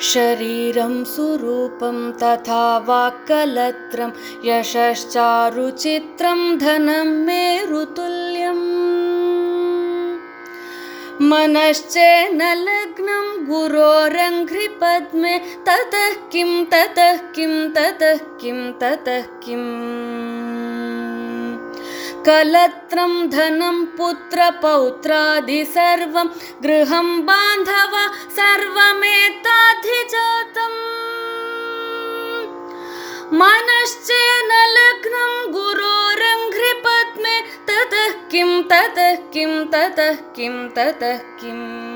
शरीरं सुरूपं तथा वाक्कलत्रं यशश्चारुचित्रं धनं मेरुतुल्यम् मनश्चेन लग्नं गुरोरङ्घ्रिपद्मे ततः किं ततः किं ततः किं ततः किम् कलत्रं धनं पुत्रपौत्रादि सर्वं गृहं बान्धव सर्वमेताधिजातम्। मनश्चेन लग्नं गुरोरङ्घ्रिपद्मे ततः किं ततः किं ततः किं ततः किम्।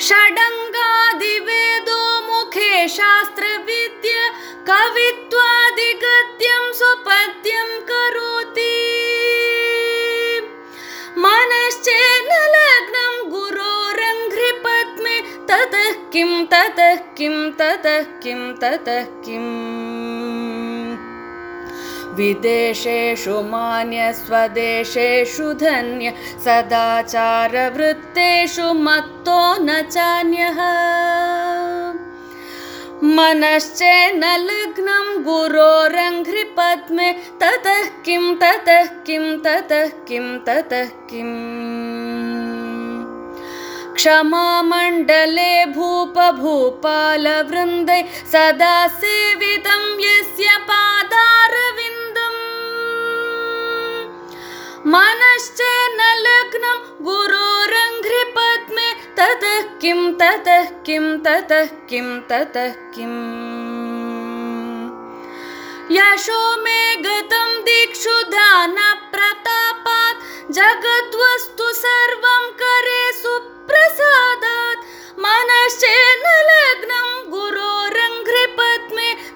षडङ्गादिवेदो किं ततः किं ततः किं ततः किम्? विदेशेषु मान्यस्वदेशेषु धन्य सदाचारवृत्तेषु मत्तो न चान्यः। मनश्चेन लग्नं गुरोरङ्घ्रिपद्मे ततः किं ततः किं ततः किं ततः किम् क्षमामण्डले भूपभूपालवृन्दै सदा सेवितं यस्य पादारविन्दम्। मनश्चेन लग्नं गुरोरङ्घ्रिपद्मे ततः किं ततः किं ततः किं ततः किम्। यशो मे गतं दिक्षु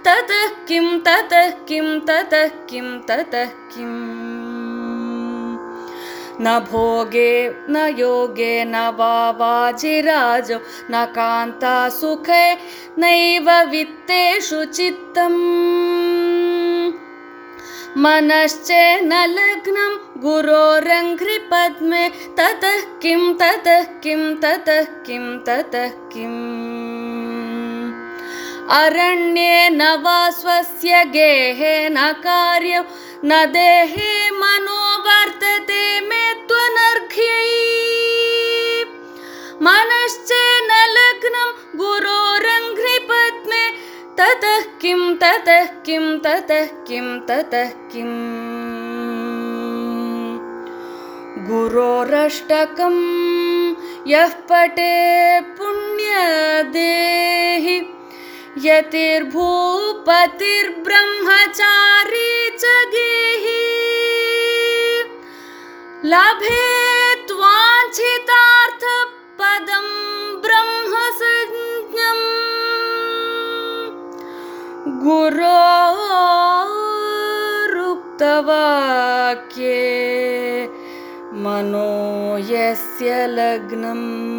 ततः किं ततः किं ततः किं ततः किम् न भोगे न योगे न वाजिराजो न कान्ता सुखे नैव वित्तेषु चित्तम्। मनश्चेन लग्नं गुरोरङ्घ्रिपद्मे ततः किं ततः किं ततः किं ततः किम् अरण्ये न वा स्वस्य गेहे न कार्यं न देहे मनो वर्तते मे त्वनर्घ्यै। मनश्चेन लग्नं गुरोरङ्घ्रिपद्मे ततः किं ततः किं ततः किं ततः किम् गुरोरष्टकं यः पटे पुण्यदेहि यतिर्भूपतिर्ब्रह्मचारी च गेहि। लभे त्वाञ्छितार्थपदं ब्रह्मसंज्ञम्। गुरोरुक्तवाक्ये मनो यस्य लग्नम्